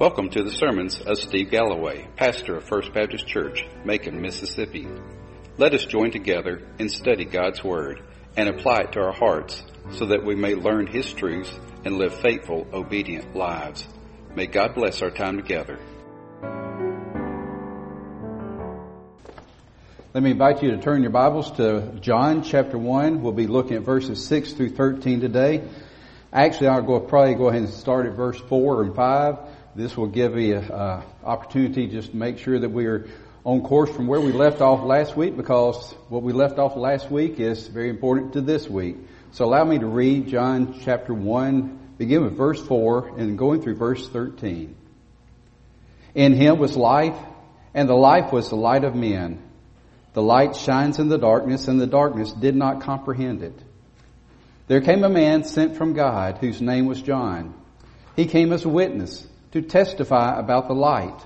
Welcome to the sermons of Steve Galloway, pastor of First Baptist Church, Macon, Mississippi. Let us join together and study God's Word and apply it to our hearts so that we may learn His truths and live faithful, obedient lives. May God bless our time together. Let me invite you to turn your Bibles to John chapter 1. We'll be looking at verses 6 through 13 today. Actually, I'll go, probably go ahead and start at verse 4 and 5. This will give me an opportunity just to make sure that we are on course from where we left off last week because what we left off last week is very important to this week. So allow me to read John chapter 1, begin with verse 4 and going through verse 13. In him was life, and the life was the light of men. The light shines in the darkness, and the darkness did not comprehend it. There came a man sent from God whose name was John. He came as a witness to testify about the light,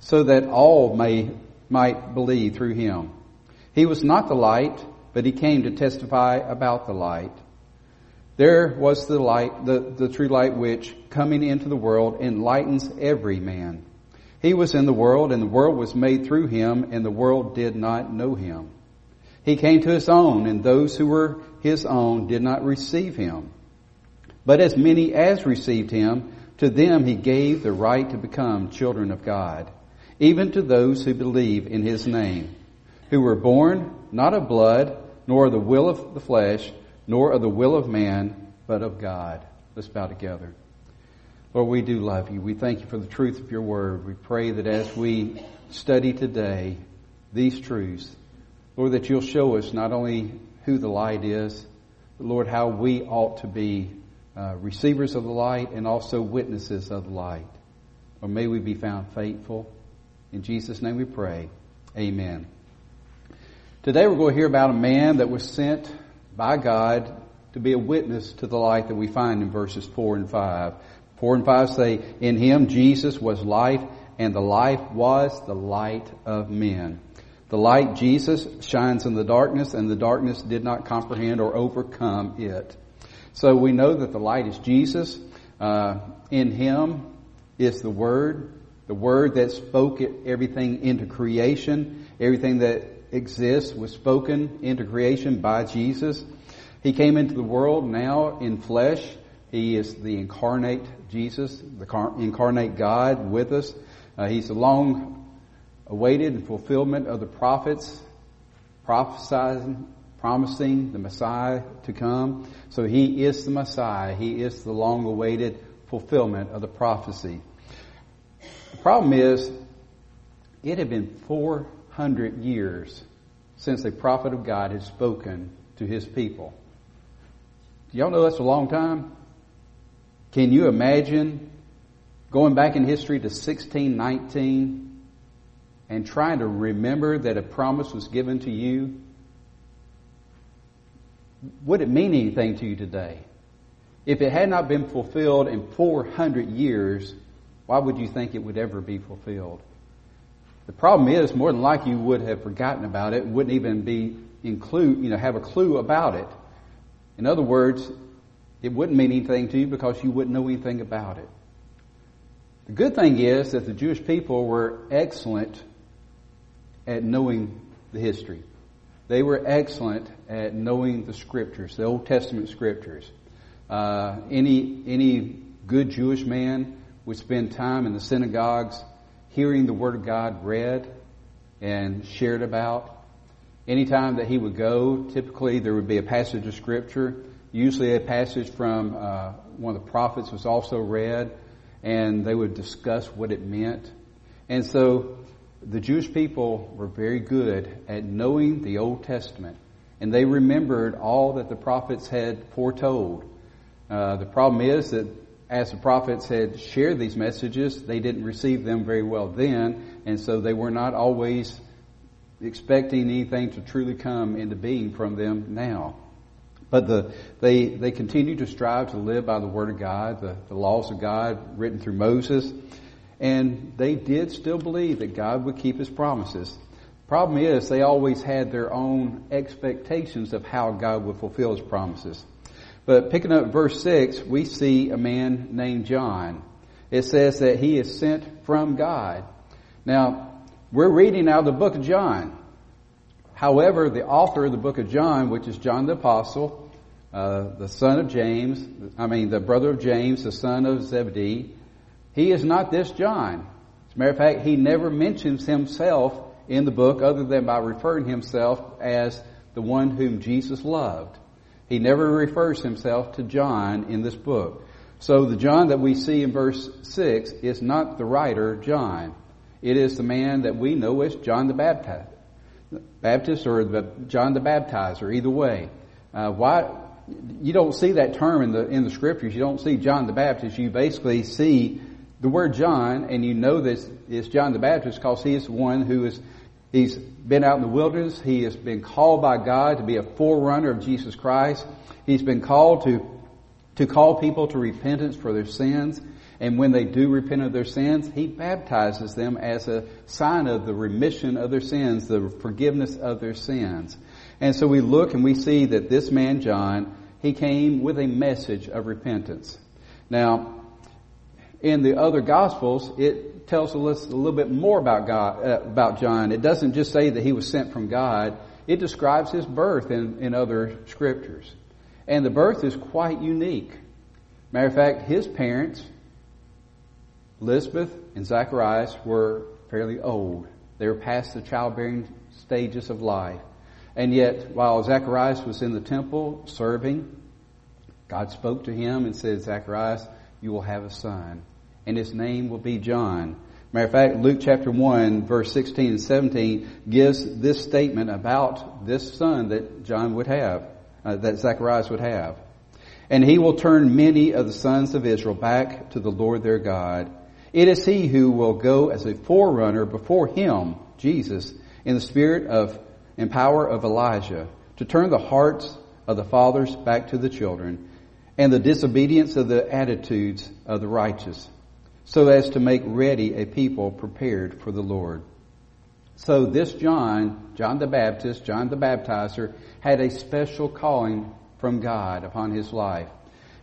so that all may, might believe through him. He was not the light, but he came to testify about the light. There was the light, the, the true light which, coming into the world, enlightens every man. He was in the world, and the world was made through him, and the world did not know him. He came to his own, and those who were his own did not receive him. But as many as received him, to them he gave the right to become children of God, even to those who believe in his name, who were born not of blood, nor of the will of the flesh, nor of the will of man, but of God. Let's bow together. Lord, we do love you. We thank you for the truth of your word. We pray that as we study today these truths, Lord, that you'll show us not only who the light is, but Lord, how we ought to be uh, receivers of the light and also witnesses of the light. Or may we be found faithful. In Jesus' name we pray. Amen. Today we're going to hear about a man that was sent by God to be a witness to the light that we find in verses 4 and 5. 4 and 5 say, In him Jesus was life, and the life was the light of men. The light, Jesus, shines in the darkness, and the darkness did not comprehend or overcome it. So we know that the light is Jesus. Uh, in Him is the Word, the Word that spoke everything into creation. Everything that exists was spoken into creation by Jesus. He came into the world now in flesh. He is the incarnate Jesus, the incarnate God with us. Uh, he's the long awaited fulfillment of the prophets, prophesying promising the Messiah to come. So he is the Messiah. He is the long awaited fulfillment of the prophecy. The problem is, it had been 400 years since a prophet of God had spoken to his people. Do y'all know that's a long time? Can you imagine going back in history to 1619 and trying to remember that a promise was given to you would it mean anything to you today? If it had not been fulfilled in 400 years, why would you think it would ever be fulfilled? The problem is, more than likely, you would have forgotten about it, wouldn't even be include, you know, have a clue about it. In other words, it wouldn't mean anything to you because you wouldn't know anything about it. The good thing is that the Jewish people were excellent at knowing the history. They were excellent at knowing the scriptures, the Old Testament scriptures. Uh, any any good Jewish man would spend time in the synagogues hearing the Word of God read and shared about. Anytime that he would go, typically there would be a passage of Scripture. Usually a passage from uh, one of the prophets was also read, and they would discuss what it meant. And so the Jewish people were very good at knowing the Old Testament, and they remembered all that the prophets had foretold. Uh, the problem is that as the prophets had shared these messages, they didn't receive them very well then, and so they were not always expecting anything to truly come into being from them now. But the, they, they continue to strive to live by the Word of God, the, the laws of God written through Moses. And they did still believe that God would keep his promises. Problem is, they always had their own expectations of how God would fulfill his promises. But picking up verse 6, we see a man named John. It says that he is sent from God. Now, we're reading out of the book of John. However, the author of the book of John, which is John the Apostle, uh, the son of James, I mean, the brother of James, the son of Zebedee, he is not this John. As a matter of fact, he never mentions himself in the book other than by referring himself as the one whom Jesus loved. He never refers himself to John in this book. So the John that we see in verse 6 is not the writer John. It is the man that we know as John the Baptist, Baptist or the John the Baptizer, either way. Uh, why, you don't see that term in the, in the scriptures. You don't see John the Baptist. You basically see the word John and you know this is John the Baptist because he is one who is He's been out in the wilderness. He has been called by God to be a forerunner of Jesus Christ. He's been called to, to call people to repentance for their sins. And when they do repent of their sins, He baptizes them as a sign of the remission of their sins, the forgiveness of their sins. And so we look and we see that this man, John, he came with a message of repentance. Now, in the other Gospels, it tells us a little bit more about God, uh, about John. It doesn't just say that he was sent from God. It describes his birth in, in other scriptures. And the birth is quite unique. Matter of fact, his parents, Elizabeth and Zacharias, were fairly old. They were past the childbearing stages of life. And yet, while Zacharias was in the temple serving, God spoke to him and said, Zacharias, you will have a son and his name will be John. Matter of fact, Luke chapter 1 verse 16 and 17 gives this statement about this son that John would have, uh, that Zacharias would have. And he will turn many of the sons of Israel back to the Lord their God. It is he who will go as a forerunner before him, Jesus, in the spirit of and power of Elijah, to turn the hearts of the fathers back to the children, and the disobedience of the attitudes of the righteous so as to make ready a people prepared for the Lord. So this John, John the Baptist, John the Baptizer, had a special calling from God upon his life.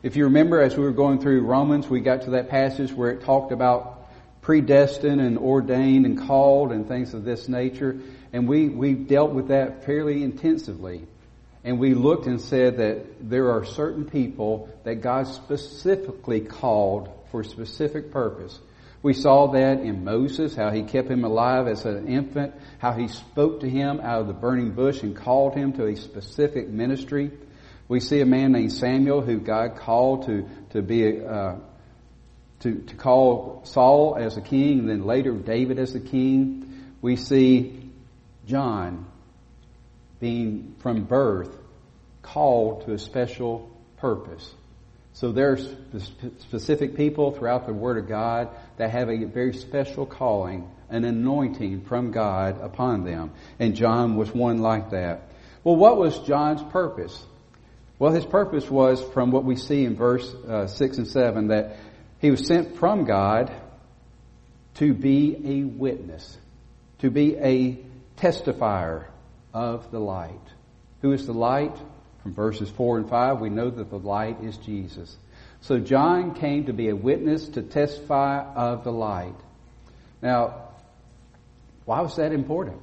If you remember as we were going through Romans, we got to that passage where it talked about predestined and ordained and called and things of this nature. And we, we dealt with that fairly intensively. And we looked and said that there are certain people that God specifically called for a specific purpose. We saw that in Moses, how he kept him alive as an infant, how he spoke to him out of the burning bush and called him to a specific ministry. We see a man named Samuel who God called to, to be, uh, to, to call Saul as a king, and then later David as a king. We see John being from birth called to a special purpose. So there's specific people throughout the Word of God that have a very special calling, an anointing from God upon them. And John was one like that. Well, what was John's purpose? Well, his purpose was from what we see in verse uh, 6 and 7 that he was sent from God to be a witness, to be a testifier of the light. Who is the light? From verses 4 and 5, we know that the light is Jesus. So John came to be a witness to testify of the light. Now, why was that important?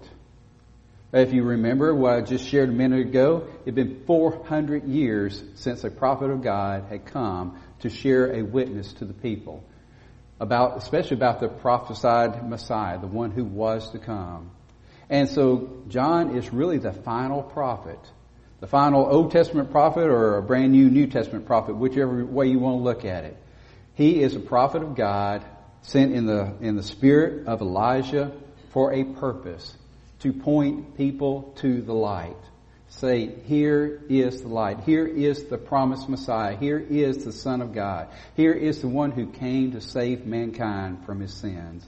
If you remember what I just shared a minute ago, it had been 400 years since a prophet of God had come to share a witness to the people about, especially about the prophesied Messiah, the one who was to come. And so John is really the final prophet the final Old Testament prophet or a brand new New Testament prophet, whichever way you want to look at it. He is a prophet of God sent in the, in the spirit of Elijah for a purpose to point people to the light. Say, here is the light. Here is the promised Messiah. Here is the Son of God. Here is the one who came to save mankind from his sins.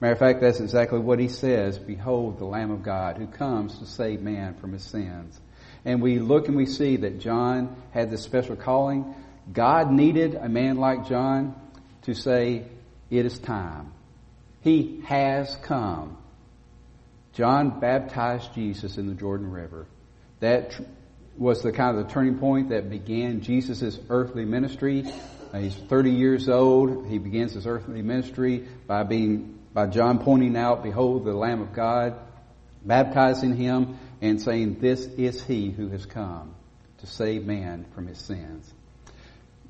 Matter of fact, that's exactly what he says. Behold the Lamb of God who comes to save man from his sins. And we look and we see that John had this special calling. God needed a man like John to say, it is time. He has come. John baptized Jesus in the Jordan River. That was the kind of the turning point that began Jesus' earthly ministry. he's 30 years old. He begins his earthly ministry by being, by John pointing out, behold the Lamb of God, baptizing him and saying, this is he who has come to save man from his sins.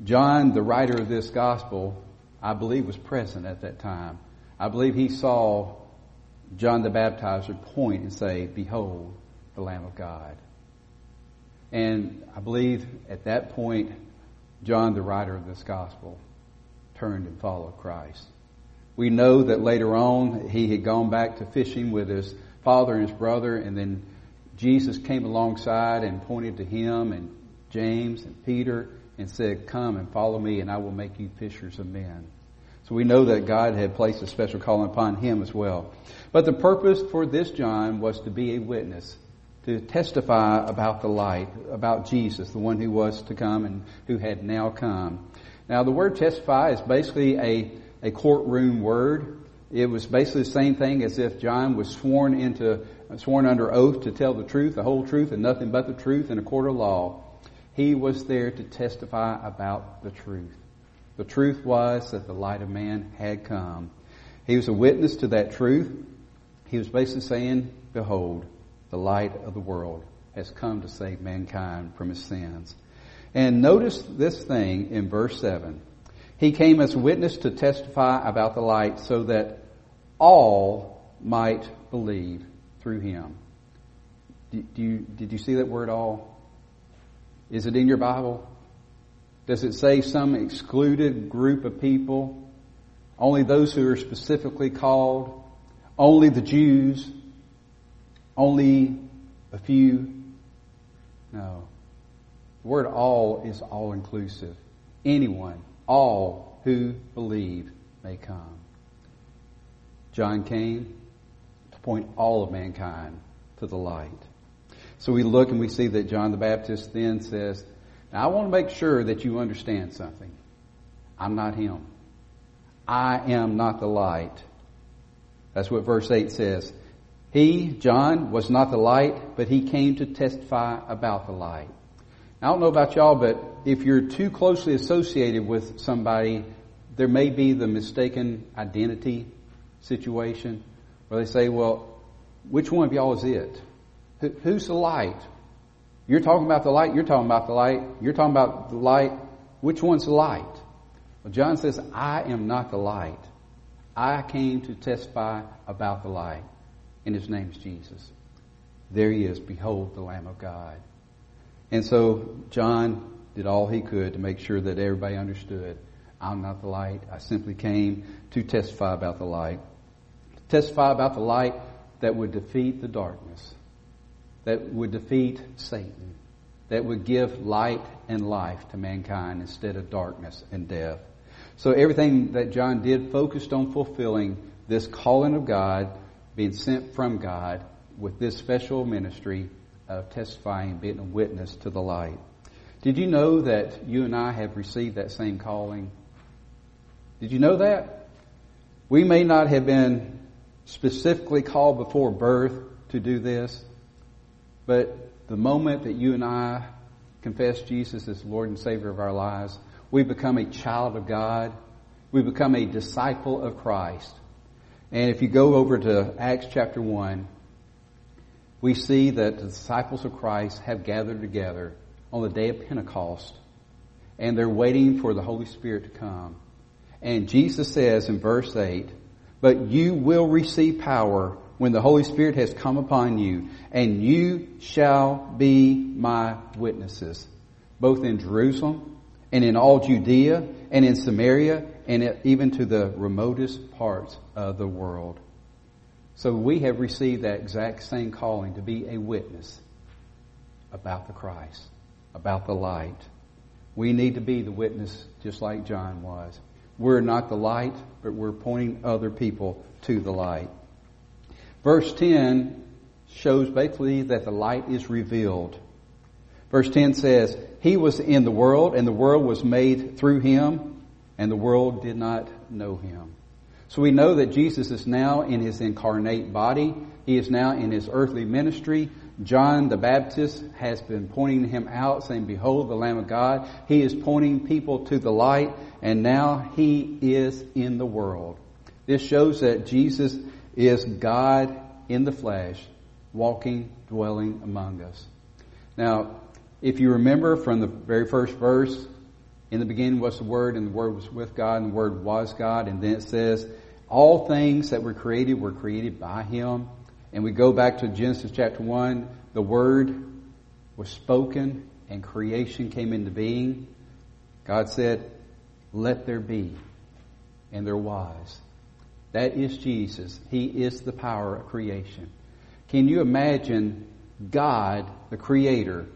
John, the writer of this gospel, I believe was present at that time. I believe he saw John the Baptizer point and say, behold the Lamb of God. And I believe at that point, John, the writer of this gospel, turned and followed Christ. We know that later on he had gone back to fishing with his father and his brother, and then Jesus came alongside and pointed to him and James and Peter and said, Come and follow me, and I will make you fishers of men. So we know that God had placed a special calling upon him as well. But the purpose for this John was to be a witness to testify about the light, about Jesus, the one who was to come and who had now come. Now the word testify is basically a, a courtroom word. It was basically the same thing as if John was sworn into, sworn under oath to tell the truth, the whole truth, and nothing but the truth in a court of law. He was there to testify about the truth. The truth was that the light of man had come. He was a witness to that truth. He was basically saying, behold, the light of the world, has come to save mankind from his sins. And notice this thing in verse 7. He came as witness to testify about the light so that all might believe through him. Do you, did you see that word all? Is it in your Bible? Does it say some excluded group of people? Only those who are specifically called? Only the Jews? only a few. No. The word all is all inclusive. Anyone, all who believe may come. John came point all of mankind to the light. So we look and we see that John the Baptist then says, Now I want to make sure that you understand something. I'm not him. I am not the light. That's what verse 8 says. He, John, was not the light, but he came to testify about the light. I don't know about y'all, but if you're too closely associated with somebody, there may be the mistaken identity situation where they say, well, which one of y'all is it? Who's the light? You're talking about the light, you're talking about the light, you're talking about the light. Which one's the light? Well, John says, I am not the light. I came to testify about the light and his name is Jesus. There he is. Behold the Lamb of God. And so John did all he could to make sure that everybody understood I'm not the light. I simply came to testify about the light. Testify about the light that would defeat the darkness, that would defeat Satan, that would give light and life to mankind instead of darkness and death. So everything that John did focused on fulfilling this calling of God being sent from God with this special ministry of testifying, being a witness to the light. Did you know that you and I have received that same calling? Did you know that? We may not have been specifically called before birth to do this, but the moment that you and I confess Jesus as Lord and Savior of our lives, we become a child of God. We become a disciple of Christ. And if you go over to Acts chapter 1, we see that the disciples of Christ have gathered together on the day of Pentecost and they're waiting for the Holy Spirit to come. And Jesus says in verse 8, but you will receive power when the Holy Spirit has come upon you and you shall be my witnesses, both in Jerusalem and in all Judea and in Samaria and even to the remotest parts of the world. So we have received that exact same calling to be a witness about the Christ, about the light. We need to be the witness just like John was. We're not the light, but we're pointing other people to the light. Verse 10 shows basically that the light is revealed. Verse 10 says, He was in the world, and the world was made through Him, and the world did not know him. So we know that Jesus is now in his incarnate body. He is now in his earthly ministry John the Baptist has been pointing him out, saying, Behold the Lamb of God. He is pointing people to the light, and now he is in the world. This shows that Jesus is God in the flesh, walking, dwelling among us. Now, if you remember from the very first verse, in the beginning was the Word, and the Word was with God, and the Word was God, and then it says, all things that were created were created by Him. And we go back to Genesis chapter 1, the Word was spoken, and creation came into being. God said, let there be, and there was. That is Jesus. He is the power of creation. Can you imagine God, the Creator,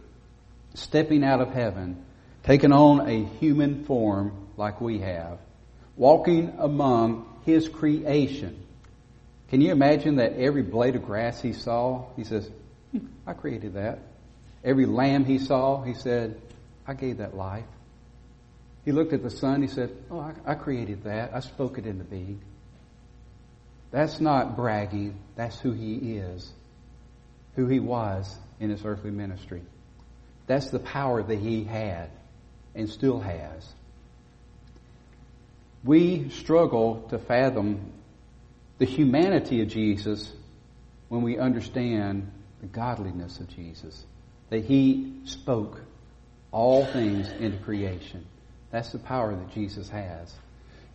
stepping out of heaven, taking on a human form like we have, walking among His creation? Can you imagine that every blade of grass He saw, He says, hmm, I created that. Every lamb He saw, He said, I gave that life. He looked at the sun, He said, Oh, I, I created that. I spoke it into being. That's not bragging. That's who he is, who he was in his earthly ministry. That's the power that he had and still has. We struggle to fathom the humanity of Jesus when we understand the godliness of Jesus. That he spoke all things into creation. That's the power that Jesus has.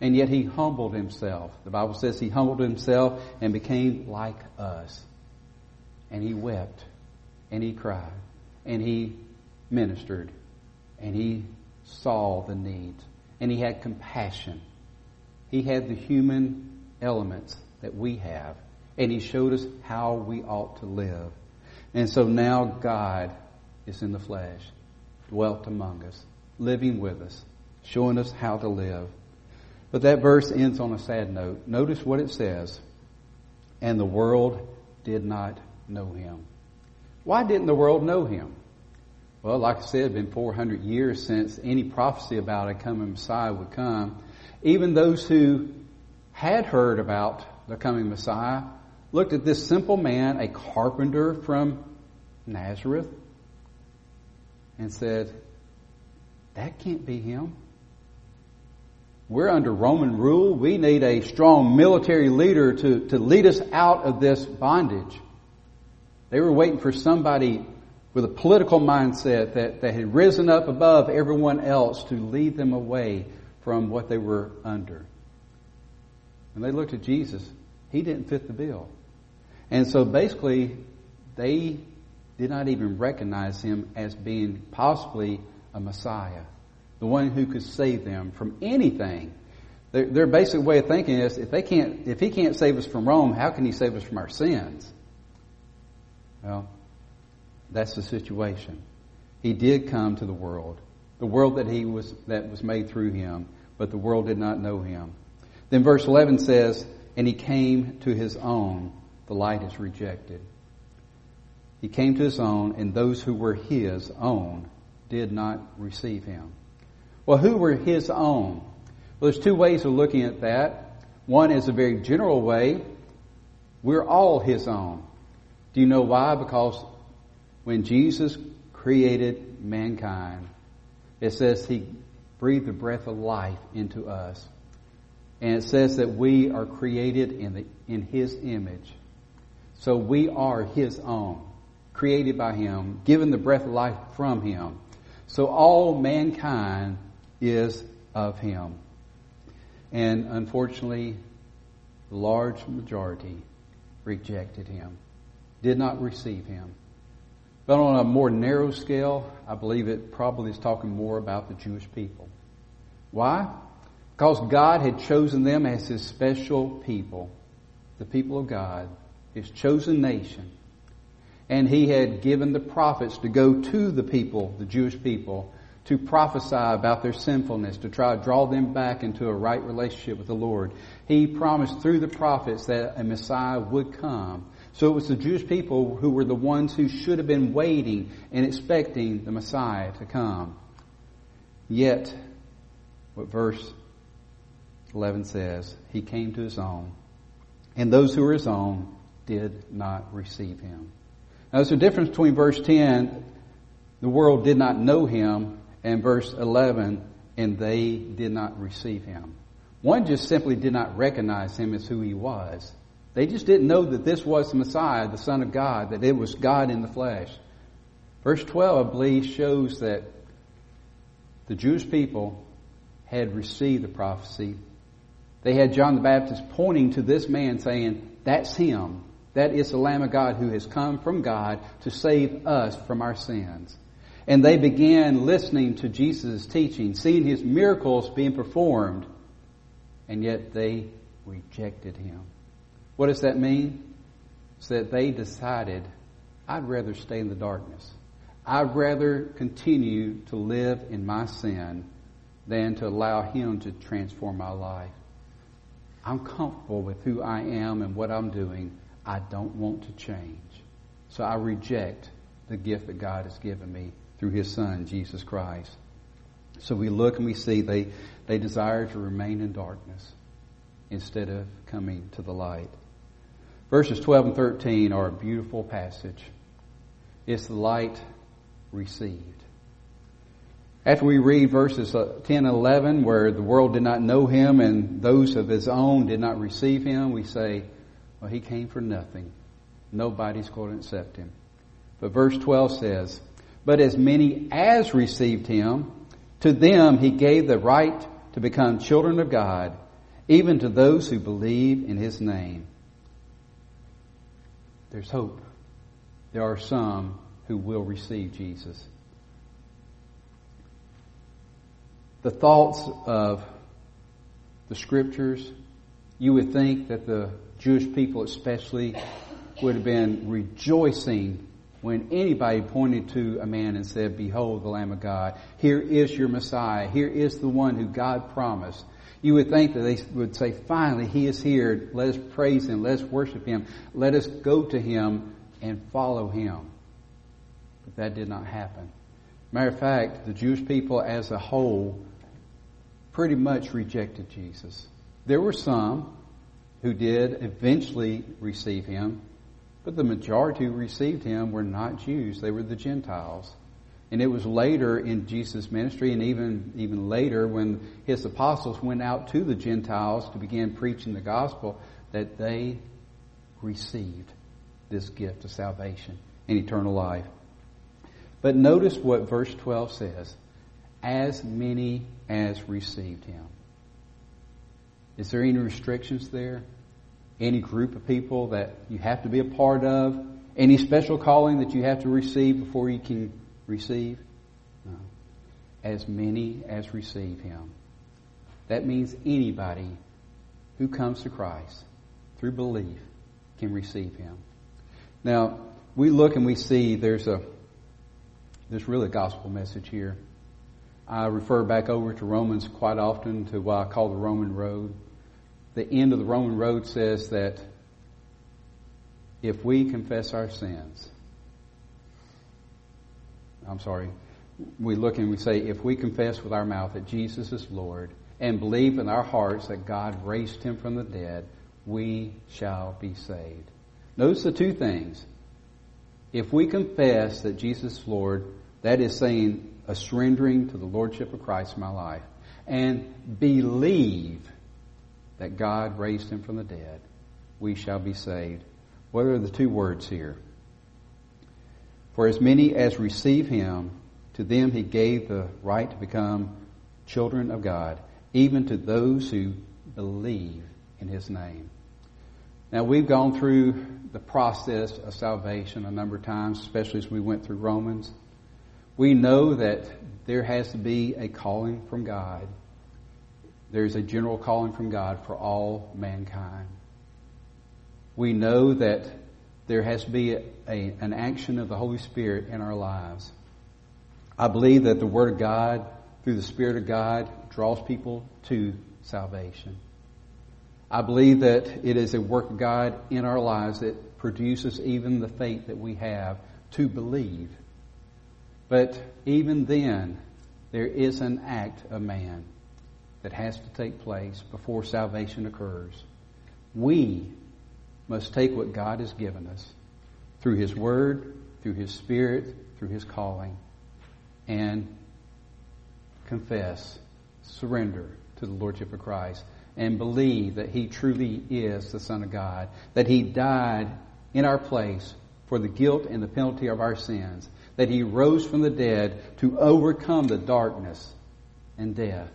And yet he humbled himself. The Bible says he humbled himself and became like us. And he wept and he cried and he ministered and he saw the needs and he had compassion. He had the human elements that we have and he showed us how we ought to live. And so now God is in the flesh, dwelt among us, living with us, showing us how to live. But that verse ends on a sad note. Notice what it says. And the world did not know him. Why didn't the world know him? Well, like I said, it's been 400 years since any prophecy about a coming Messiah would come. Even those who had heard about the coming Messiah looked at this simple man, a carpenter from Nazareth, and said, that can't be him. We're under Roman rule. We need a strong military leader to, to lead us out of this bondage. They were waiting for somebody with a political mindset that, that had risen up above everyone else to lead them away from what they were under. And they looked at Jesus. He didn't fit the bill. And so basically, they did not even recognize him as being possibly a Messiah the one who could save them from anything. Their, their basic way of thinking is if they can't, if he can't save us from Rome, how can he save us from our sins? Well, that's the situation. He did come to the world, the world that he was that was made through him, but the world did not know him. Then verse 11 says, "And he came to his own; the light is rejected." He came to his own, and those who were his own did not receive him. Well, who were his own? Well, there's two ways of looking at that. One is a very general way. We're all his own. Do you know why? Because when Jesus created mankind, it says he breathed the breath of life into us. And it says that we are created in, the, in his image. So we are his own, created by him, given the breath of life from him. So all mankind is of him. And unfortunately, the large majority rejected him, did not receive him. But on a more narrow scale, I believe it probably is talking more about the Jewish people. Why? Because God had chosen them as his special people, the people of God, his chosen nation. And he had given the prophets to go to the people, the Jewish people, to prophesy about their sinfulness, to try to draw them back into a right relationship with the Lord. He promised through the prophets that a Messiah would come. So it was the Jewish people who were the ones who should have been waiting and expecting the Messiah to come. Yet, what verse 11 says, He came to His own, and those who were His own did not receive Him. Now, there's a difference between verse 10, the world did not know him, and verse 11, and they did not receive him. One just simply did not recognize him as who he was. They just didn't know that this was the Messiah, the Son of God, that it was God in the flesh. Verse 12, I believe, shows that the Jewish people had received the prophecy. They had John the Baptist pointing to this man saying, That's him. That is the Lamb of God who has come from God to save us from our sins. And they began listening to Jesus' teaching, seeing his miracles being performed, and yet they rejected him. What does that mean? It's that they decided, I'd rather stay in the darkness. I'd rather continue to live in my sin than to allow Him to transform my life. I'm comfortable with who I am and what I'm doing. I don't want to change. So I reject the gift that God has given me through His Son, Jesus Christ. So we look and we see they, they desire to remain in darkness instead of coming to the light. Verses 12 and 13 are a beautiful passage. It's the light received. After we read verses uh, 10 and 11 where the world did not know him and those of his own did not receive him, we say, well, he came for nothing. Nobody's going to accept him. But verse 12 says, But as many as received him, to them he gave the right to become children of God, even to those who believe in his name. There's hope. There are some who will receive Jesus. The thoughts of the scriptures, you would think that the Jewish people especially would have been rejoicing when anybody pointed to a man and said, Behold the Lamb of God. Here is your Messiah. Here is the one who God promised. You would think that they would say, Finally, He is here. Let us praise Him. Let us worship Him. Let us go to Him and follow Him. But that did not happen. Matter of fact, the Jewish people as a whole pretty much rejected Jesus. There were some who did eventually receive him, but the majority who received him were not Jews. They were the Gentiles. And it was later in Jesus' ministry and even, even later when his apostles went out to the Gentiles to begin preaching the gospel that they received this gift of salvation and eternal life. But notice what verse 12 says. As many as received him. Is there any restrictions there? Any group of people that you have to be a part of? Any special calling that you have to receive before you can receive? No. As many as receive him. That means anybody who comes to Christ through belief can receive him. Now, we look and we see there's a there's really a gospel message here. I refer back over to Romans quite often to what I call the Roman road. The end of the Roman road says that if we confess our sins, I'm sorry, we look and we say, if we confess with our mouth that Jesus is Lord and believe in our hearts that God raised him from the dead, we shall be saved. Notice the two things. If we confess that Jesus is Lord, that is saying a surrendering to the Lordship of Christ in my life. And believe that God raised him from the dead, we shall be saved. What are the two words here? For as many as receive him, to them he gave the right to become children of God, even to those who believe in his name. Now we've gone through the process of salvation a number of times, especially as we went through Romans. We know that there has to be a calling from God. There's a general calling from God for all mankind. We know that there has to be a, a, an action of the Holy Spirit in our lives. I believe that the Word of God, through the Spirit of God, draws people to salvation. I believe that it is a work of God in our lives that produces even the faith that we have to believe. But even then, there is an act of man that has to take place before salvation occurs. We must take what God has given us through His Word, through His Spirit, through His calling, and confess, surrender to the Lordship of Christ, and believe that He truly is the Son of God, that He died in our place for the guilt and the penalty of our sins, that He rose from the dead to overcome the darkness and death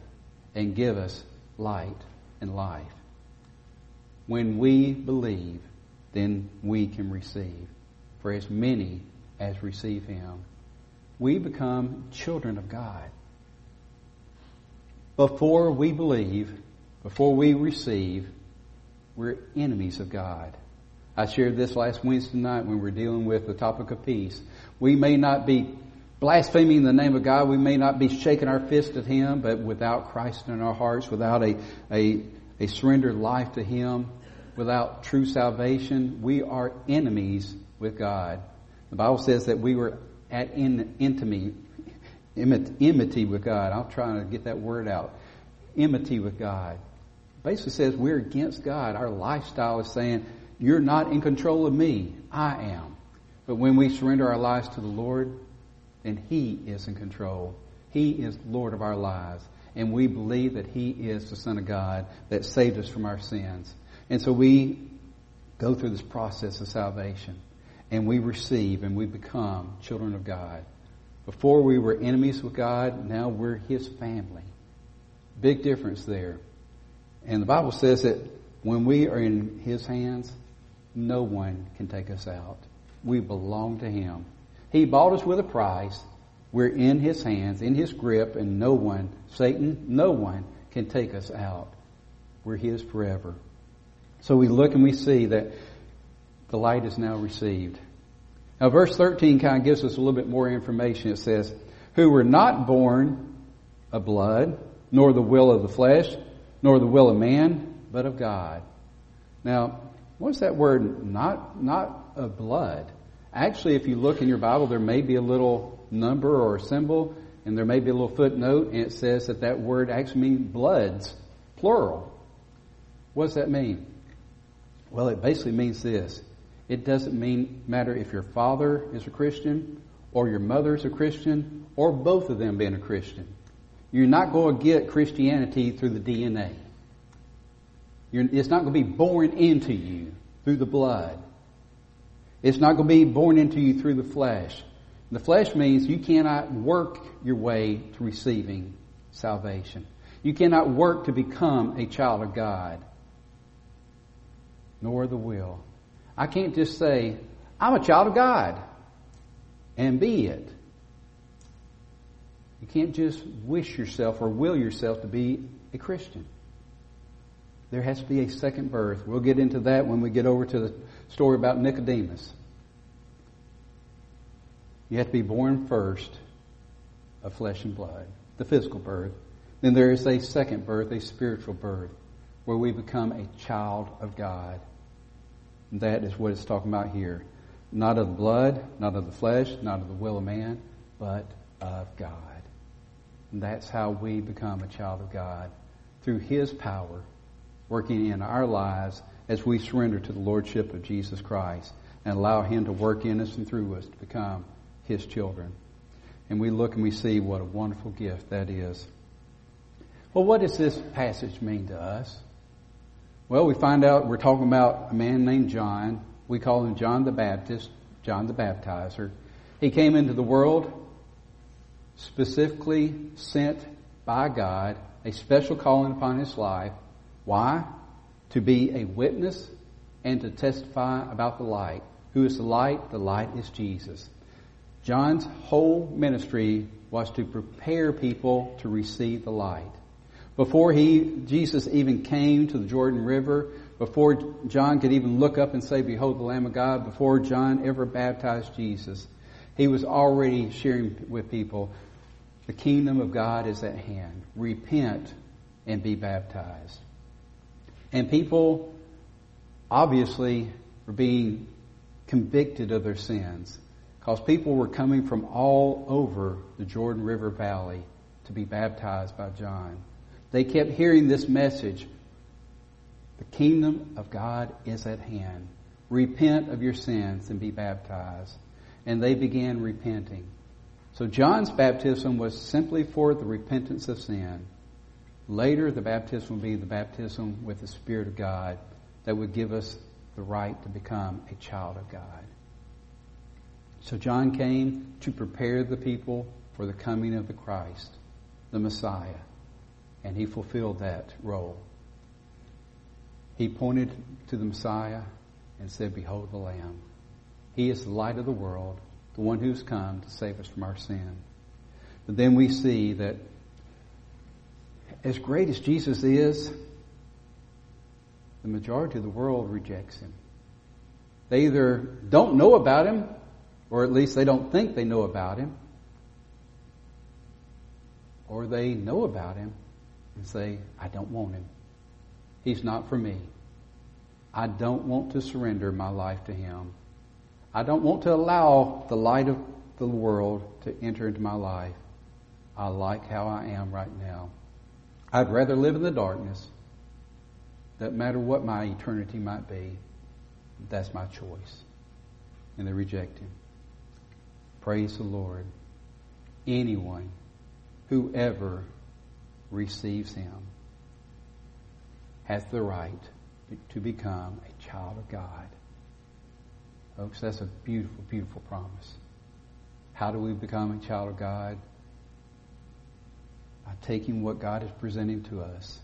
and give us light and life. When we believe, then we can receive. For as many as receive Him, we become children of God. Before we believe, before we receive, we're enemies of God. I shared this last Wednesday night when we were dealing with the topic of peace. We may not be blaspheming the name of God, we may not be shaking our fist at Him, but without Christ in our hearts, without a, a, a surrendered life to Him, without true salvation, we are enemies with God. The Bible says that we were at in, intimacy, enmity with God. I'm trying to get that word out. Enmity with God. Basically says we're against God. Our lifestyle is saying, you're not in control of me. I am. But when we surrender our lives to the Lord, then He is in control. He is Lord of our lives. And we believe that He is the Son of God that saved us from our sins. And so we go through this process of salvation and we receive and we become children of God. Before we were enemies with God, now we're His family. Big difference there. And the Bible says that when we are in His hands, no one can take us out. We belong to Him. He bought us with a price. We're in His hands, in His grip, and no one, Satan, no one can take us out. We're His forever. So we look and we see that the light is now received. Now verse 13 kind of gives us a little bit more information. It says, who were not born of blood, nor the will of the flesh, nor the will of man, but of God. Now, what's that word? Not, not of blood. Actually, if you look in your Bible, there may be a little number or a symbol, and there may be a little footnote, and it says that that word actually means bloods, plural. What does that mean? Well, it basically means this. It doesn't mean matter if your father is a Christian, or your mother is a Christian, or both of them being a Christian. You're not going to get Christianity through the DNA. You're, it's not going to be born into you through the blood. It's not going to be born into you through the flesh. The flesh means you cannot work your way to receiving salvation. You cannot work to become a child of God, nor the will. I can't just say, I'm a child of God, and be it. You can't just wish yourself or will yourself to be a Christian. There has to be a second birth. We'll get into that when we get over to the story about Nicodemus. You have to be born first of flesh and blood, the physical birth. Then there is a second birth, a spiritual birth, where we become a child of God. That is what it's talking about here. Not of the blood, not of the flesh, not of the will of man, but of God. And that's how we become a child of God. Through His power working in our lives as we surrender to the Lordship of Jesus Christ and allow Him to work in us and through us to become His children. And we look and we see what a wonderful gift that is. Well, what does this passage mean to us? Well, we find out we're talking about a man named John. We call him John the Baptist, John the Baptizer. He came into the world specifically sent by God, a special calling upon his life why? To be a witness and to testify about the light. Who is the light? The light is Jesus. John's whole ministry was to prepare people to receive the light. Before he, Jesus even came to the Jordan River, before John could even look up and say, behold the Lamb of God, before John ever baptized Jesus, he was already sharing with people, the kingdom of God is at hand. Repent and be baptized. And people obviously were being convicted of their sins because people were coming from all over the Jordan River Valley to be baptized by John. They kept hearing this message. The kingdom of God is at hand. repent of your sins and be baptized. And they began repenting. So John's baptism was simply for the repentance of sin. Later, the baptism will be the baptism with the Spirit of God that would give us the right to become a child of God. So John came to prepare the people for the coming of the Christ, the Messiah, and he fulfilled that role. He pointed to the Messiah and said, Behold the Lamb. He is the light of the world, the one who's come to save us from our sin. But then we see that as great as Jesus is, the majority of the world rejects him. They either don't know about him, or at least they don't think they know about him, or they know about him and say, I don't want him. He's not for me. I don't want to surrender my life to him. I don't want to allow the light of the world to enter into my life. I like how I am right now. I'd rather live in the darkness. Doesn't matter what my eternity might be. That's my choice. And they reject him. Praise the Lord. Anyone, whoever receives him, has the right to become a child of God. Folks, that's a beautiful, beautiful promise. How do we become a child of God? By taking what God is presenting to us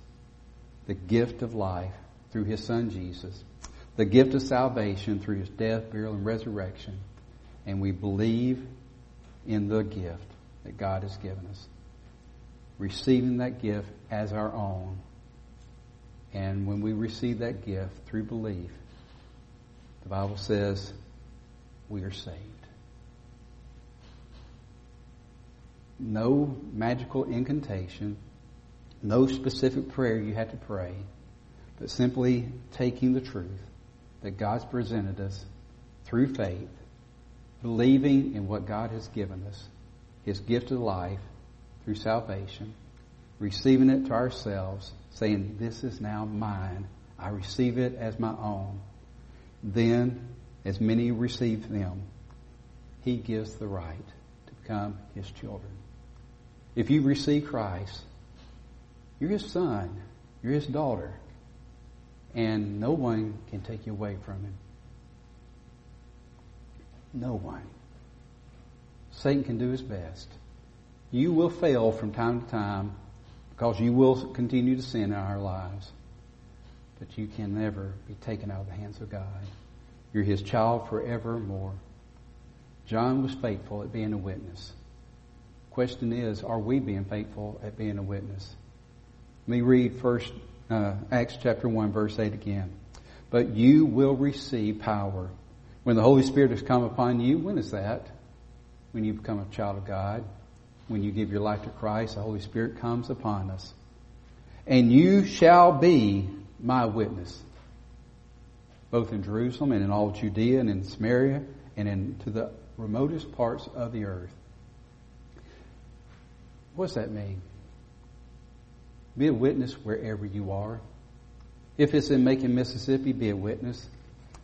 the gift of life through His Son Jesus, the gift of salvation through His death, burial, and resurrection, and we believe in the gift that God has given us. Receiving that gift as our own. And when we receive that gift through belief, the Bible says we are saved. No magical incantation, no specific prayer you had to pray, but simply taking the truth that God's presented us through faith believing in what God has given us, His gift of life through salvation, receiving it to ourselves, saying, This is now mine. I receive it as my own. Then, as many receive them, He gives the right to become His children. If you receive Christ, you're His son, you're His daughter, and no one can take you away from Him. No one. Satan can do his best. You will fail from time to time because you will continue to sin in our lives. But you can never be taken out of the hands of God. You're his child forevermore. John was faithful at being a witness. Question is, are we being faithful at being a witness? Let me read first uh, Acts chapter 1 verse 8 again. But you will receive power when the Holy Spirit has come upon you, when is that? When you become a child of God. When you give your life to Christ, the Holy Spirit comes upon us. And you shall be my witness, both in Jerusalem and in all Judea and in Samaria and in to the remotest parts of the earth. What does that mean? Be a witness wherever you are. If it's in Macon, Mississippi, be a witness.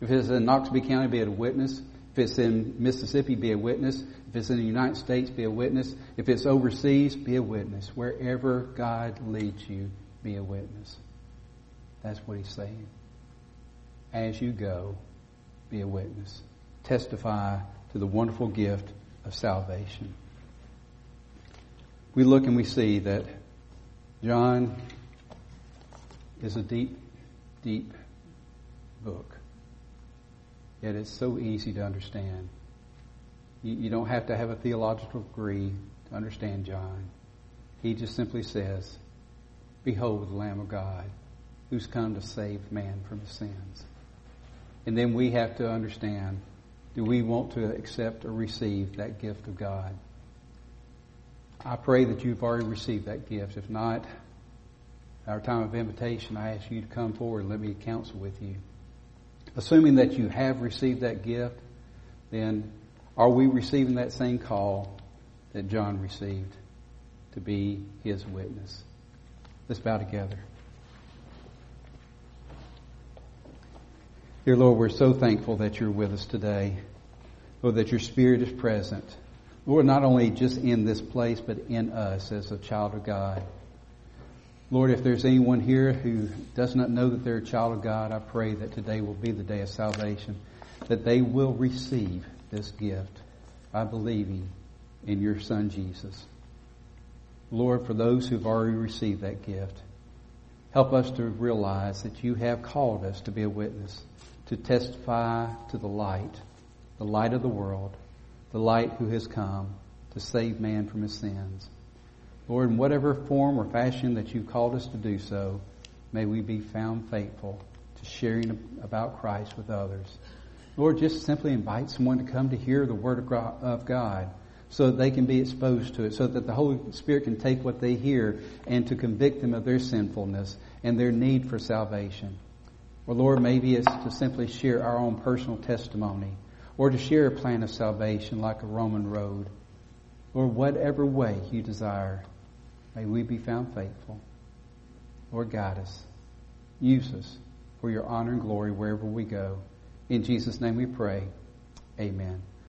If it's in Noxubee County, be a witness. If it's in Mississippi, be a witness. If it's in the United States, be a witness. If it's overseas, be a witness. Wherever God leads you, be a witness. That's what he's saying. As you go, be a witness. Testify to the wonderful gift of salvation. We look and we see that John is a deep, deep book. Yet it's so easy to understand. You, you don't have to have a theological degree to understand John. He just simply says, Behold the Lamb of God who's come to save man from his sins. And then we have to understand, do we want to accept or receive that gift of God? I pray that you've already received that gift. If not, our time of invitation, I ask you to come forward and let me counsel with you. Assuming that you have received that gift, then are we receiving that same call that John received to be his witness? Let's bow together. Dear Lord, we're so thankful that you're with us today. Lord, that your Spirit is present. Lord, not only just in this place, but in us as a child of God. Lord, if there's anyone here who does not know that they're a child of God, I pray that today will be the day of salvation, that they will receive this gift by believing in your Son Jesus. Lord, for those who've already received that gift, help us to realize that you have called us to be a witness to testify to the light, the light of the world, the light who has come to save man from his sins. Lord, in whatever form or fashion that you've called us to do so, may we be found faithful to sharing about Christ with others. Lord, just simply invite someone to come to hear the Word of God so that they can be exposed to it, so that the Holy Spirit can take what they hear and to convict them of their sinfulness and their need for salvation. Or Lord, maybe it's to simply share our own personal testimony or to share a plan of salvation like a Roman road or whatever way you desire. May we be found faithful. Lord, guide us. Use us for your honor and glory wherever we go. In Jesus' name we pray. Amen.